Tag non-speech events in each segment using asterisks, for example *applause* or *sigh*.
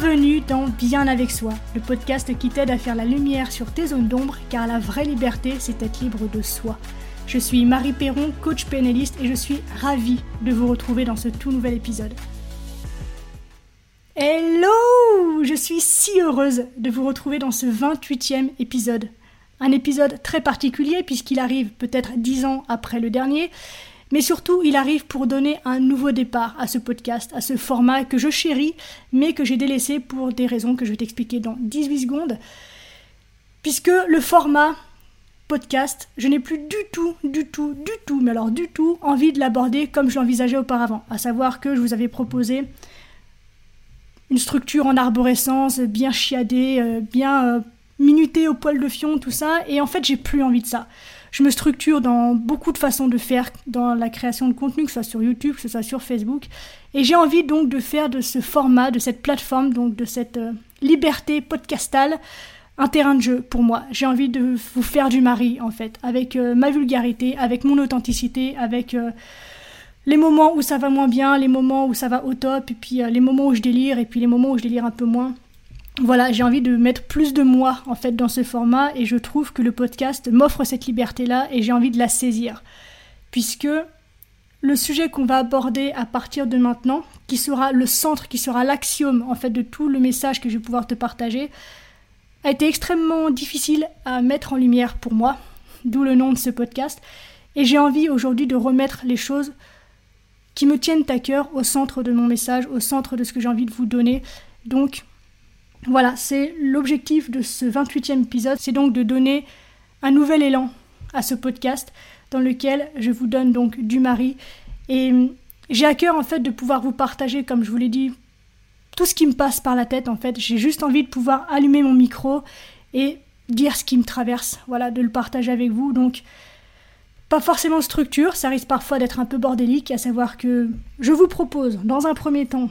Bienvenue dans Bien avec soi, le podcast qui t'aide à faire la lumière sur tes zones d'ombre, car la vraie liberté, c'est être libre de soi. Je suis Marie Perron, coach pénaliste, et je suis ravie de vous retrouver dans ce tout nouvel épisode. Hello Je suis si heureuse de vous retrouver dans ce 28e épisode. Un épisode très particulier puisqu'il arrive peut-être 10 ans après le dernier, mais surtout, il arrive pour donner un nouveau départ à ce podcast, à ce format que je chéris, mais que j'ai délaissé pour des raisons que je vais t'expliquer dans 18 secondes. Puisque le format podcast, je n'ai plus du tout, du tout, du tout, mais alors du tout, envie de l'aborder comme je l'envisageais auparavant. À savoir que je vous avais proposé une structure en arborescence, bien chiadée, euh, bien euh, minutée au poil de fion, tout ça, et en fait, j'ai plus envie de ça je me structure dans beaucoup de façons de faire dans la création de contenu, que ce soit sur YouTube, que ce soit sur Facebook. Et j'ai envie donc de faire de ce format, de cette plateforme, donc de cette euh, liberté podcastale, un terrain de jeu pour moi. J'ai envie de vous faire du mari, en fait, avec euh, ma vulgarité, avec mon authenticité, avec euh, les moments où ça va moins bien, les moments où ça va au top, et puis les moments où je délire, et puis les moments où je délire un peu moins voilà, j'ai envie de mettre plus de moi en fait dans ce format et je trouve que le podcast m'offre cette liberté-là et j'ai envie de la saisir. Puisque le sujet qu'on va aborder à partir de maintenant, qui sera le centre, qui sera l'axiome en fait de tout le message que je vais pouvoir te partager, a été extrêmement difficile à mettre en lumière pour moi, d'où le nom de ce podcast. Et j'ai envie aujourd'hui de remettre les choses qui me tiennent à cœur au centre de mon message, au centre de ce que j'ai envie de vous donner. Donc, voilà, c'est l'objectif de ce 28e épisode, c'est donc de donner un nouvel élan à ce podcast dans lequel je vous donne donc du mari. Et hum, j'ai à cœur en fait de pouvoir vous partager, comme je vous l'ai dit, tout ce qui me passe par la tête en fait. J'ai juste envie de pouvoir allumer mon micro et dire ce qui me traverse, voilà, de le partager avec vous. Donc, pas forcément structure, ça risque parfois d'être un peu bordélique, à savoir que je vous propose dans un premier temps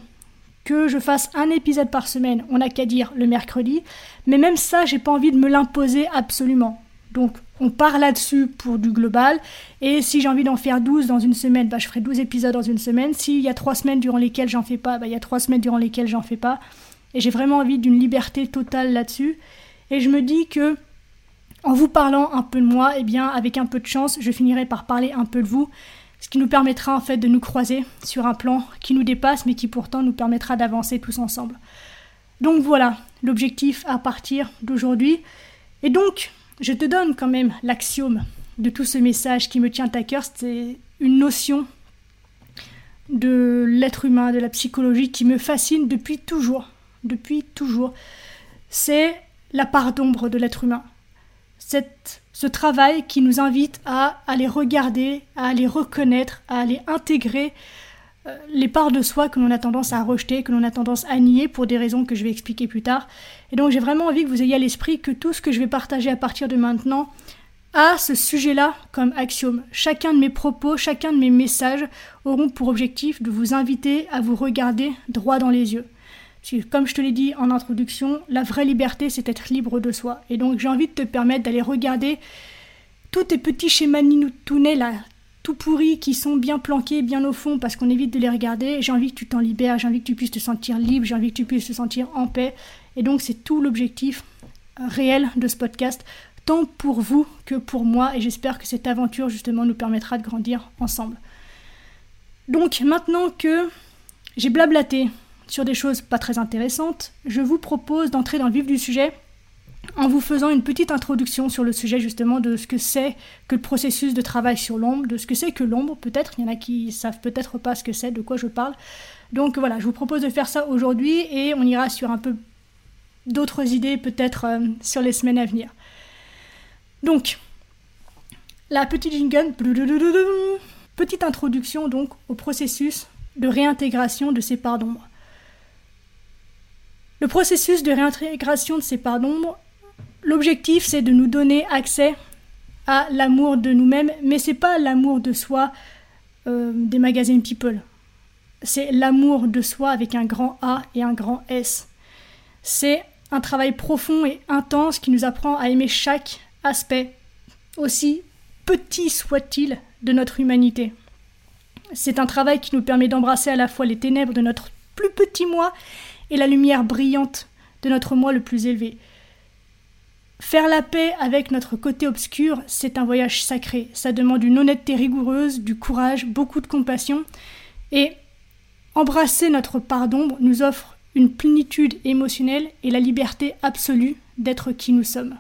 que je fasse un épisode par semaine, on n'a qu'à dire le mercredi, mais même ça, j'ai pas envie de me l'imposer absolument. Donc on part là-dessus pour du global, et si j'ai envie d'en faire 12 dans une semaine, bah, je ferai 12 épisodes dans une semaine. S'il y a 3 semaines durant lesquelles j'en fais pas, bah, il y a 3 semaines durant lesquelles j'en fais pas. Et j'ai vraiment envie d'une liberté totale là-dessus. Et je me dis que en vous parlant un peu de moi, eh bien, avec un peu de chance, je finirai par parler un peu de vous ce qui nous permettra en fait de nous croiser sur un plan qui nous dépasse mais qui pourtant nous permettra d'avancer tous ensemble. Donc voilà l'objectif à partir d'aujourd'hui. Et donc, je te donne quand même l'axiome de tout ce message qui me tient à cœur, c'est une notion de l'être humain, de la psychologie qui me fascine depuis toujours, depuis toujours. C'est la part d'ombre de l'être humain. Ce travail qui nous invite à aller regarder, à aller reconnaître, à aller intégrer euh, les parts de soi que l'on a tendance à rejeter, que l'on a tendance à nier pour des raisons que je vais expliquer plus tard. Et donc j'ai vraiment envie que vous ayez à l'esprit que tout ce que je vais partager à partir de maintenant a ce sujet-là comme axiome. Chacun de mes propos, chacun de mes messages auront pour objectif de vous inviter à vous regarder droit dans les yeux comme je te l'ai dit en introduction, la vraie liberté, c'est être libre de soi. Et donc j'ai envie de te permettre d'aller regarder tous tes petits schémas Ninoutounet là, tout pourris, qui sont bien planqués, bien au fond, parce qu'on évite de les regarder. J'ai envie que tu t'en libères, j'ai envie que tu puisses te sentir libre, j'ai envie que tu puisses te sentir en paix. Et donc c'est tout l'objectif réel de ce podcast, tant pour vous que pour moi. Et j'espère que cette aventure justement nous permettra de grandir ensemble. Donc maintenant que j'ai blablaté, sur des choses pas très intéressantes, je vous propose d'entrer dans le vif du sujet en vous faisant une petite introduction sur le sujet justement de ce que c'est que le processus de travail sur l'ombre, de ce que c'est que l'ombre peut-être, il y en a qui savent peut-être pas ce que c'est, de quoi je parle. Donc voilà, je vous propose de faire ça aujourd'hui et on ira sur un peu d'autres idées peut-être euh, sur les semaines à venir. Donc, la petite jingle, petite introduction donc au processus de réintégration de ces parts d'ombre. Le processus de réintégration de ces parts d'ombre, l'objectif c'est de nous donner accès à l'amour de nous-mêmes, mais c'est pas l'amour de soi euh, des magazines People. C'est l'amour de soi avec un grand A et un grand S. C'est un travail profond et intense qui nous apprend à aimer chaque aspect, aussi petit soit-il, de notre humanité. C'est un travail qui nous permet d'embrasser à la fois les ténèbres de notre plus petit moi et la lumière brillante de notre moi le plus élevé. Faire la paix avec notre côté obscur, c'est un voyage sacré. Ça demande une honnêteté rigoureuse, du courage, beaucoup de compassion. Et embrasser notre part d'ombre nous offre une plénitude émotionnelle et la liberté absolue d'être qui nous sommes.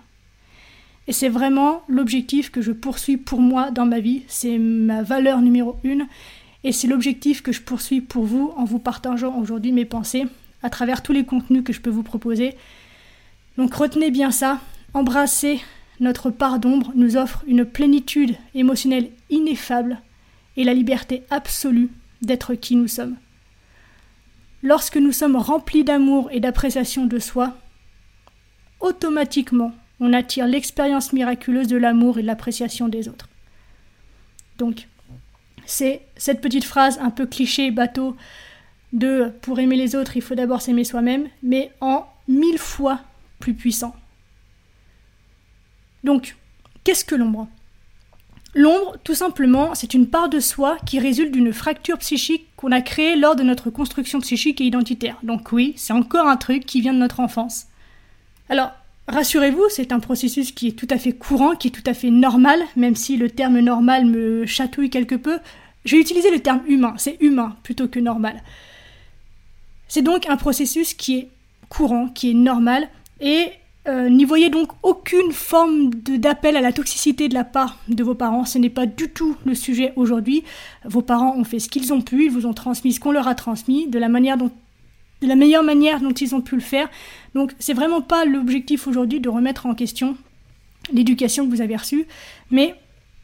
Et c'est vraiment l'objectif que je poursuis pour moi dans ma vie. C'est ma valeur numéro une. Et c'est l'objectif que je poursuis pour vous en vous partageant aujourd'hui mes pensées à travers tous les contenus que je peux vous proposer. Donc retenez bien ça. Embrasser notre part d'ombre nous offre une plénitude émotionnelle ineffable et la liberté absolue d'être qui nous sommes. Lorsque nous sommes remplis d'amour et d'appréciation de soi, automatiquement on attire l'expérience miraculeuse de l'amour et de l'appréciation des autres. Donc, c'est cette petite phrase un peu cliché, bateau, de pour aimer les autres, il faut d'abord s'aimer soi-même, mais en mille fois plus puissant. Donc, qu'est-ce que l'ombre? L'ombre, tout simplement, c'est une part de soi qui résulte d'une fracture psychique qu'on a créée lors de notre construction psychique et identitaire. Donc oui, c'est encore un truc qui vient de notre enfance. Alors, Rassurez-vous, c'est un processus qui est tout à fait courant, qui est tout à fait normal, même si le terme normal me chatouille quelque peu. Je vais utiliser le terme humain, c'est humain plutôt que normal. C'est donc un processus qui est courant, qui est normal, et euh, n'y voyez donc aucune forme d'appel à la toxicité de la part de vos parents. Ce n'est pas du tout le sujet aujourd'hui. Vos parents ont fait ce qu'ils ont pu, ils vous ont transmis ce qu'on leur a transmis, de la manière dont de la meilleure manière dont ils ont pu le faire. Donc c'est vraiment pas l'objectif aujourd'hui de remettre en question l'éducation que vous avez reçue, mais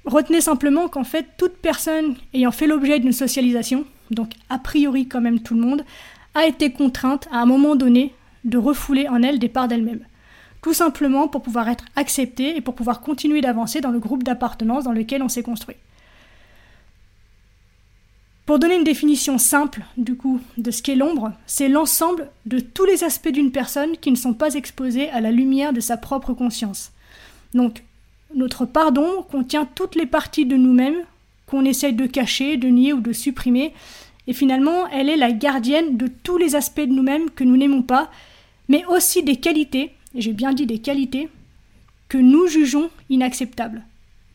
retenez simplement qu'en fait toute personne ayant fait l'objet d'une socialisation, donc a priori quand même tout le monde, a été contrainte à un moment donné de refouler en elle des parts d'elle-même. Tout simplement pour pouvoir être acceptée et pour pouvoir continuer d'avancer dans le groupe d'appartenance dans lequel on s'est construit. Pour donner une définition simple, du coup, de ce qu'est l'ombre, c'est l'ensemble de tous les aspects d'une personne qui ne sont pas exposés à la lumière de sa propre conscience. Donc, notre part d'ombre contient toutes les parties de nous-mêmes qu'on essaye de cacher, de nier ou de supprimer, et finalement, elle est la gardienne de tous les aspects de nous-mêmes que nous n'aimons pas, mais aussi des qualités, et j'ai bien dit des qualités, que nous jugeons inacceptables,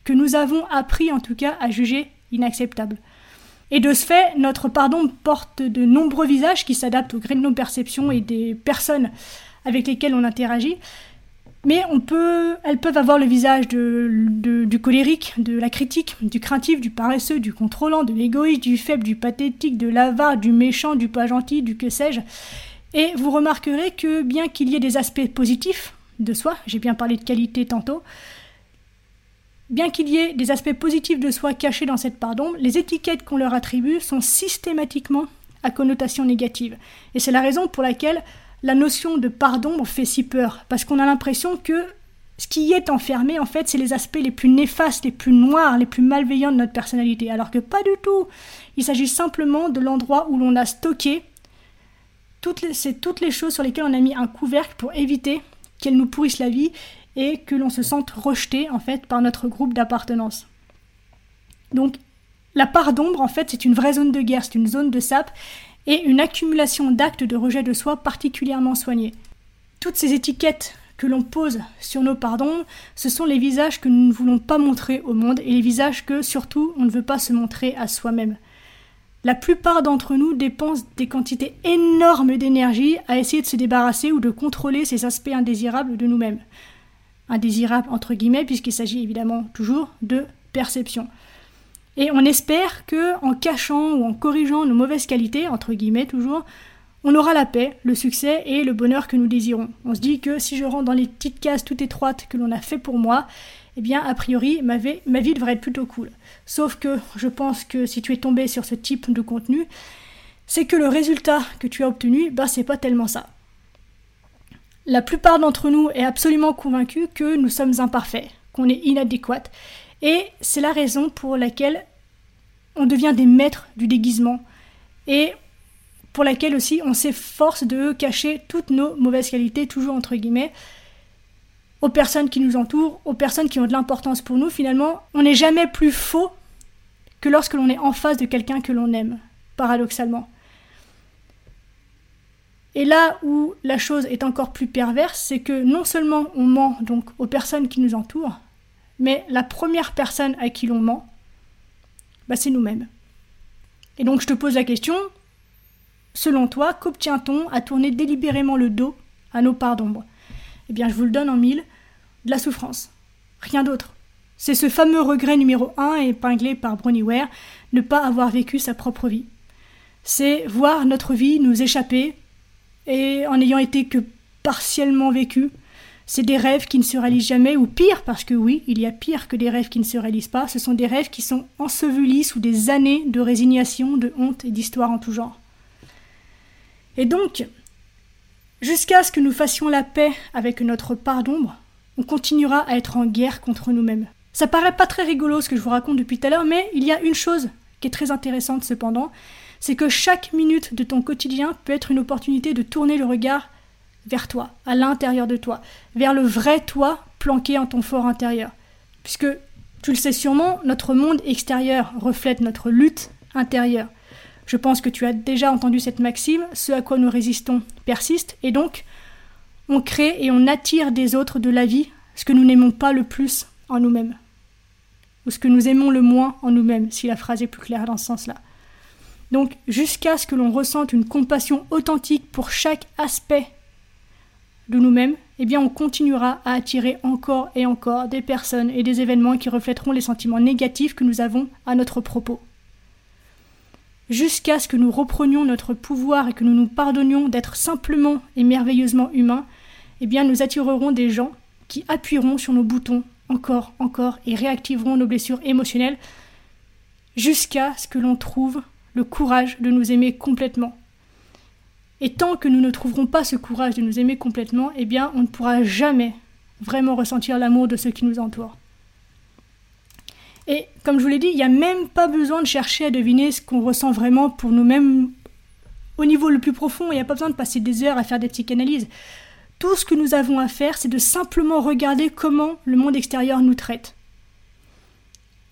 que nous avons appris en tout cas à juger inacceptables. Et de ce fait, notre pardon porte de nombreux visages qui s'adaptent au gré de nos perceptions et des personnes avec lesquelles on interagit. Mais elles peuvent avoir le visage du colérique, de la critique, du craintif, du paresseux, du contrôlant, de l'égoïste, du faible, du pathétique, de l'avare, du méchant, du pas gentil, du que sais-je. Et vous remarquerez que bien qu'il y ait des aspects positifs de soi, j'ai bien parlé de qualité tantôt, Bien qu'il y ait des aspects positifs de soi cachés dans cette pardon, les étiquettes qu'on leur attribue sont systématiquement à connotation négative. Et c'est la raison pour laquelle la notion de pardon fait si peur, parce qu'on a l'impression que ce qui y est enfermé, en fait, c'est les aspects les plus néfastes, les plus noirs, les plus malveillants de notre personnalité, alors que pas du tout. Il s'agit simplement de l'endroit où l'on a stocké toutes les, toutes les choses sur lesquelles on a mis un couvercle pour éviter qu'elles nous pourrissent la vie et que l'on se sente rejeté en fait par notre groupe d'appartenance. Donc la part d'ombre en fait c'est une vraie zone de guerre, c'est une zone de sape et une accumulation d'actes de rejet de soi particulièrement soignés. Toutes ces étiquettes que l'on pose sur nos pardons, ce sont les visages que nous ne voulons pas montrer au monde et les visages que surtout on ne veut pas se montrer à soi-même. La plupart d'entre nous dépensent des quantités énormes d'énergie à essayer de se débarrasser ou de contrôler ces aspects indésirables de nous-mêmes indésirable entre guillemets, puisqu'il s'agit évidemment toujours de perception. Et on espère que, en cachant ou en corrigeant nos mauvaises qualités, entre guillemets toujours, on aura la paix, le succès et le bonheur que nous désirons. On se dit que si je rentre dans les petites cases toutes étroites que l'on a fait pour moi, eh bien, a priori, ma vie, devrait être plutôt cool. Sauf que je pense que si tu es tombé sur ce type de contenu, c'est que le résultat que tu as obtenu, bah, c'est pas tellement ça. La plupart d'entre nous est absolument convaincu que nous sommes imparfaits, qu'on est inadéquats, et c'est la raison pour laquelle on devient des maîtres du déguisement, et pour laquelle aussi on s'efforce de cacher toutes nos mauvaises qualités, toujours entre guillemets, aux personnes qui nous entourent, aux personnes qui ont de l'importance pour nous. Finalement, on n'est jamais plus faux que lorsque l'on est en face de quelqu'un que l'on aime, paradoxalement. Et là où la chose est encore plus perverse, c'est que non seulement on ment donc aux personnes qui nous entourent, mais la première personne à qui l'on ment, bah, c'est nous-mêmes. Et donc je te pose la question, selon toi, qu'obtient-on à tourner délibérément le dos à nos parts d'ombre? Eh bien je vous le donne en mille, de la souffrance. Rien d'autre. C'est ce fameux regret numéro un épinglé par Bronnie Ware, ne pas avoir vécu sa propre vie. C'est voir notre vie nous échapper, et en n'ayant été que partiellement vécue, c'est des rêves qui ne se réalisent jamais, ou pire, parce que oui, il y a pire que des rêves qui ne se réalisent pas, ce sont des rêves qui sont ensevelis sous des années de résignation, de honte et d'histoire en tout genre. Et donc, jusqu'à ce que nous fassions la paix avec notre part d'ombre, on continuera à être en guerre contre nous-mêmes. Ça paraît pas très rigolo ce que je vous raconte depuis tout à l'heure, mais il y a une chose qui est très intéressante cependant, c'est que chaque minute de ton quotidien peut être une opportunité de tourner le regard vers toi, à l'intérieur de toi, vers le vrai toi planqué en ton fort intérieur. Puisque, tu le sais sûrement, notre monde extérieur reflète notre lutte intérieure. Je pense que tu as déjà entendu cette maxime, ce à quoi nous résistons persiste, et donc on crée et on attire des autres de la vie ce que nous n'aimons pas le plus en nous-mêmes ou ce que nous aimons le moins en nous-mêmes, si la phrase est plus claire dans ce sens-là. Donc, jusqu'à ce que l'on ressente une compassion authentique pour chaque aspect de nous-mêmes, eh bien, on continuera à attirer encore et encore des personnes et des événements qui reflèteront les sentiments négatifs que nous avons à notre propos. Jusqu'à ce que nous reprenions notre pouvoir et que nous nous pardonnions d'être simplement et merveilleusement humains, eh bien, nous attirerons des gens qui appuieront sur nos boutons encore, encore, et réactiveront nos blessures émotionnelles jusqu'à ce que l'on trouve le courage de nous aimer complètement. Et tant que nous ne trouverons pas ce courage de nous aimer complètement, eh bien, on ne pourra jamais vraiment ressentir l'amour de ceux qui nous entourent. Et comme je vous l'ai dit, il n'y a même pas besoin de chercher à deviner ce qu'on ressent vraiment pour nous-mêmes au niveau le plus profond. Il n'y a pas besoin de passer des heures à faire des psychanalyses. Tout ce que nous avons à faire, c'est de simplement regarder comment le monde extérieur nous traite.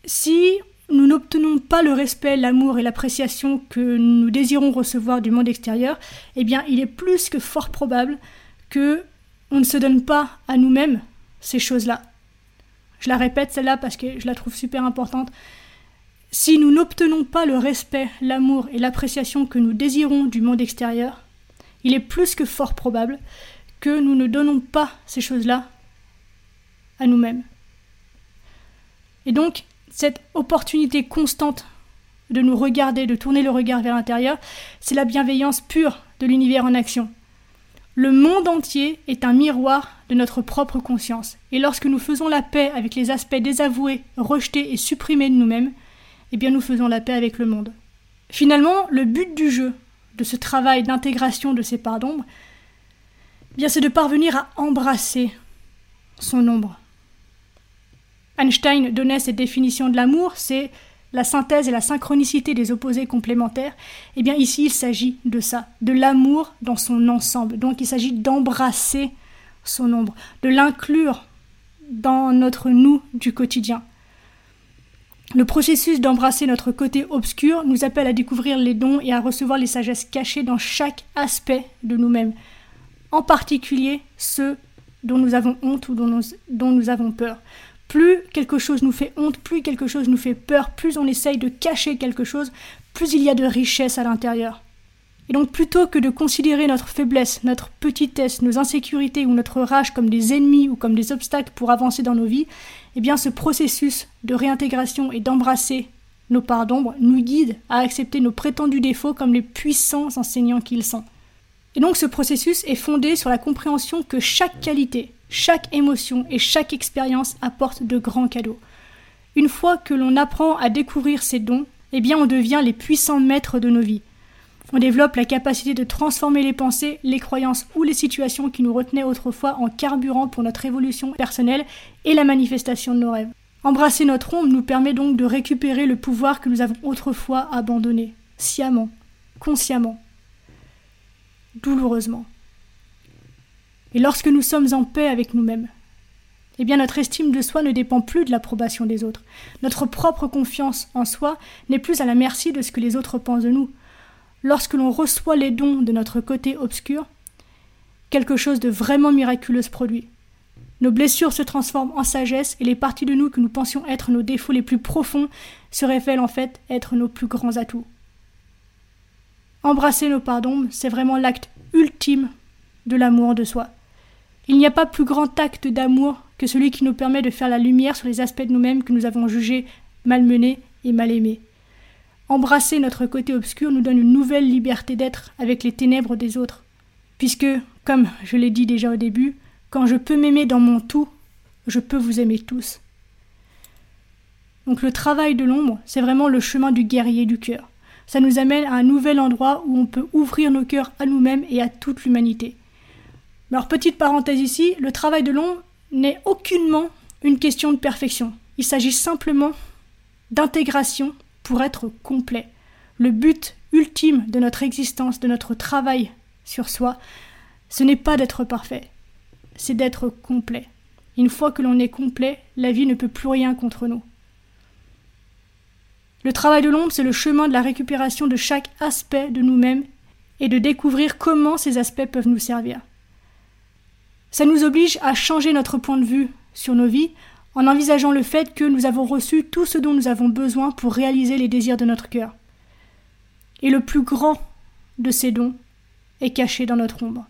Si nous n'obtenons pas le respect, l'amour et l'appréciation que nous désirons recevoir du monde extérieur, eh bien, il est plus que fort probable que on ne se donne pas à nous-mêmes ces choses-là. Je la répète celle-là parce que je la trouve super importante. Si nous n'obtenons pas le respect, l'amour et l'appréciation que nous désirons du monde extérieur, il est plus que fort probable que nous ne donnons pas ces choses-là à nous-mêmes. Et donc, cette opportunité constante de nous regarder, de tourner le regard vers l'intérieur, c'est la bienveillance pure de l'univers en action. Le monde entier est un miroir de notre propre conscience. Et lorsque nous faisons la paix avec les aspects désavoués, rejetés et supprimés de nous-mêmes, eh bien nous faisons la paix avec le monde. Finalement, le but du jeu, de ce travail d'intégration de ces parts d'ombre, bien c'est de parvenir à embrasser son ombre. Einstein donnait cette définition de l'amour, c'est la synthèse et la synchronicité des opposés complémentaires. Eh bien ici, il s'agit de ça, de l'amour dans son ensemble. Donc il s'agit d'embrasser son ombre, de l'inclure dans notre nous du quotidien. Le processus d'embrasser notre côté obscur nous appelle à découvrir les dons et à recevoir les sagesses cachées dans chaque aspect de nous-mêmes en particulier ceux dont nous avons honte ou dont nous, dont nous avons peur. Plus quelque chose nous fait honte, plus quelque chose nous fait peur, plus on essaye de cacher quelque chose, plus il y a de richesse à l'intérieur. Et donc plutôt que de considérer notre faiblesse, notre petitesse, nos insécurités ou notre rage comme des ennemis ou comme des obstacles pour avancer dans nos vies, eh bien ce processus de réintégration et d'embrasser nos parts d'ombre nous guide à accepter nos prétendus défauts comme les puissants enseignants qu'ils sont. Et donc ce processus est fondé sur la compréhension que chaque qualité, chaque émotion et chaque expérience apporte de grands cadeaux. Une fois que l'on apprend à découvrir ces dons, eh bien on devient les puissants maîtres de nos vies. On développe la capacité de transformer les pensées, les croyances ou les situations qui nous retenaient autrefois en carburant pour notre évolution personnelle et la manifestation de nos rêves. Embrasser notre ombre nous permet donc de récupérer le pouvoir que nous avons autrefois abandonné, sciemment, consciemment douloureusement. Et lorsque nous sommes en paix avec nous-mêmes, eh bien notre estime de soi ne dépend plus de l'approbation des autres. Notre propre confiance en soi n'est plus à la merci de ce que les autres pensent de nous. lorsque l'on reçoit les dons de notre côté obscur, quelque chose de vraiment miraculeux se produit. Nos blessures se transforment en sagesse et les parties de nous que nous pensions être nos défauts les plus profonds se révèlent en fait être nos plus grands atouts. Embrasser nos pardons, c'est vraiment l'acte ultime de l'amour de soi. Il n'y a pas plus grand acte d'amour que celui qui nous permet de faire la lumière sur les aspects de nous-mêmes que nous avons jugés malmenés et mal aimés. Embrasser notre côté obscur nous donne une nouvelle liberté d'être avec les ténèbres des autres, puisque, comme je l'ai dit déjà au début, quand je peux m'aimer dans mon tout, je peux vous aimer tous. Donc le travail de l'ombre, c'est vraiment le chemin du guerrier du cœur. Ça nous amène à un nouvel endroit où on peut ouvrir nos cœurs à nous-mêmes et à toute l'humanité. Alors petite parenthèse ici, le travail de l'ombre n'est aucunement une question de perfection. Il s'agit simplement d'intégration pour être complet. Le but ultime de notre existence, de notre travail sur soi, ce n'est pas d'être parfait, c'est d'être complet. Une fois que l'on est complet, la vie ne peut plus rien contre nous. Le travail de l'ombre, c'est le chemin de la récupération de chaque aspect de nous-mêmes et de découvrir comment ces aspects peuvent nous servir. Ça nous oblige à changer notre point de vue sur nos vies en envisageant le fait que nous avons reçu tout ce dont nous avons besoin pour réaliser les désirs de notre cœur. Et le plus grand de ces dons est caché dans notre ombre.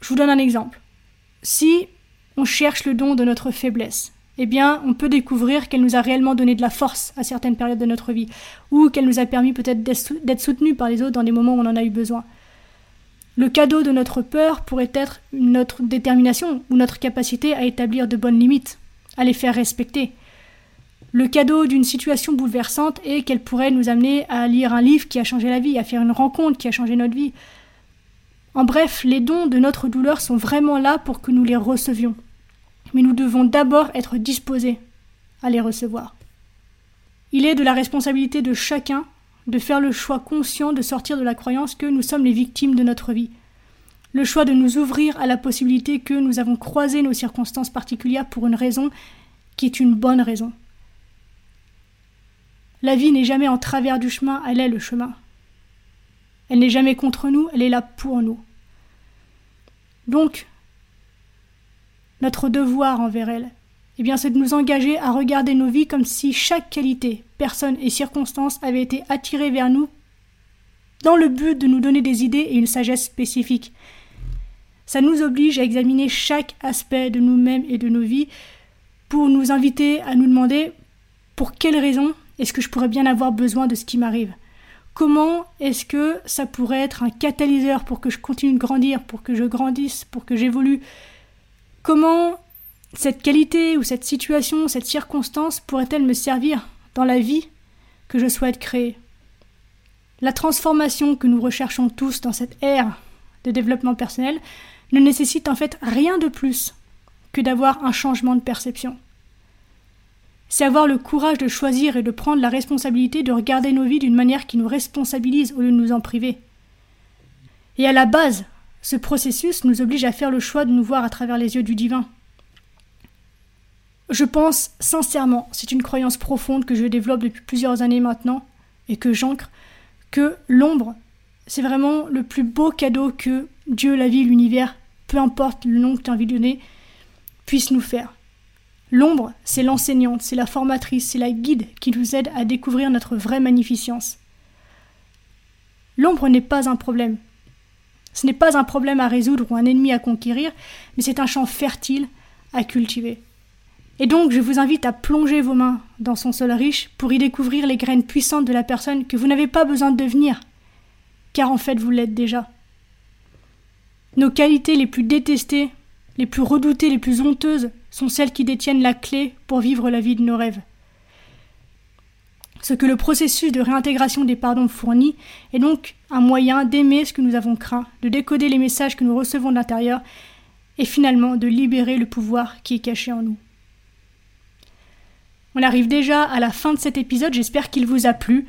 Je vous donne un exemple. Si on cherche le don de notre faiblesse, eh bien, on peut découvrir qu'elle nous a réellement donné de la force à certaines périodes de notre vie, ou qu'elle nous a permis peut-être d'être soutenus par les autres dans des moments où on en a eu besoin. Le cadeau de notre peur pourrait être notre détermination ou notre capacité à établir de bonnes limites, à les faire respecter. Le cadeau d'une situation bouleversante est qu'elle pourrait nous amener à lire un livre qui a changé la vie, à faire une rencontre qui a changé notre vie, en bref, les dons de notre douleur sont vraiment là pour que nous les recevions. Mais nous devons d'abord être disposés à les recevoir. Il est de la responsabilité de chacun de faire le choix conscient de sortir de la croyance que nous sommes les victimes de notre vie. Le choix de nous ouvrir à la possibilité que nous avons croisé nos circonstances particulières pour une raison qui est une bonne raison. La vie n'est jamais en travers du chemin, elle est le chemin. Elle n'est jamais contre nous, elle est là pour nous. Donc, notre devoir envers elle, eh bien, c'est de nous engager à regarder nos vies comme si chaque qualité, personne et circonstance avait été attirée vers nous dans le but de nous donner des idées et une sagesse spécifique. Ça nous oblige à examiner chaque aspect de nous-mêmes et de nos vies pour nous inviter à nous demander pour quelles raisons est-ce que je pourrais bien avoir besoin de ce qui m'arrive Comment est-ce que ça pourrait être un catalyseur pour que je continue de grandir, pour que je grandisse, pour que j'évolue? Comment cette qualité ou cette situation, cette circonstance pourrait-elle me servir dans la vie que je souhaite créer? La transformation que nous recherchons tous dans cette ère de développement personnel ne nécessite en fait rien de plus que d'avoir un changement de perception c'est avoir le courage de choisir et de prendre la responsabilité de regarder nos vies d'une manière qui nous responsabilise au lieu de nous en priver. Et à la base, ce processus nous oblige à faire le choix de nous voir à travers les yeux du divin. Je pense sincèrement, c'est une croyance profonde que je développe depuis plusieurs années maintenant et que j'ancre, que l'ombre, c'est vraiment le plus beau cadeau que Dieu, la vie, l'univers, peu importe le nom que tu as envie de donner, puisse nous faire. L'ombre, c'est l'enseignante, c'est la formatrice, c'est la guide qui nous aide à découvrir notre vraie magnificence. L'ombre n'est pas un problème. Ce n'est pas un problème à résoudre ou un ennemi à conquérir, mais c'est un champ fertile à cultiver. Et donc, je vous invite à plonger vos mains dans son sol riche pour y découvrir les graines puissantes de la personne que vous n'avez pas besoin de devenir, car en fait vous l'êtes déjà. Nos qualités les plus détestées, les plus redoutées, les plus honteuses sont celles qui détiennent la clé pour vivre la vie de nos rêves. Ce que le processus de réintégration des pardons fournit est donc un moyen d'aimer ce que nous avons craint, de décoder les messages que nous recevons de l'intérieur et finalement de libérer le pouvoir qui est caché en nous. On arrive déjà à la fin de cet épisode, j'espère qu'il vous a plu,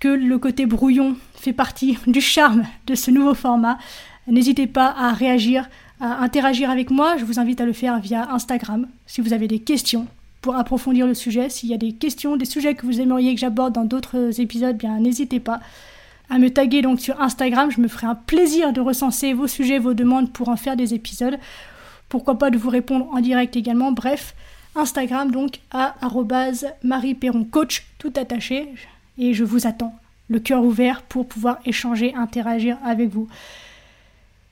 que le côté brouillon fait partie *laughs* du charme de ce nouveau format. N'hésitez pas à réagir à interagir avec moi, je vous invite à le faire via Instagram. Si vous avez des questions pour approfondir le sujet, s'il y a des questions, des sujets que vous aimeriez que j'aborde dans d'autres épisodes, bien n'hésitez pas. à me taguer donc sur Instagram. Je me ferai un plaisir de recenser vos sujets, vos demandes pour en faire des épisodes. Pourquoi pas de vous répondre en direct également. Bref, Instagram donc à Marie coach tout attaché et je vous attends le cœur ouvert pour pouvoir échanger, interagir avec vous.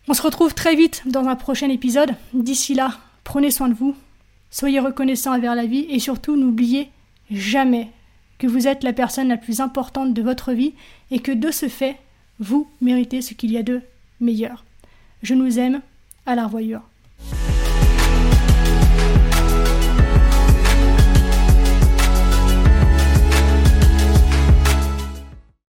On se retrouve très vite dans un prochain épisode. D'ici là, prenez soin de vous, soyez reconnaissants envers la vie et surtout n'oubliez jamais que vous êtes la personne la plus importante de votre vie et que de ce fait, vous méritez ce qu'il y a de meilleur. Je nous aime, à la revoyure.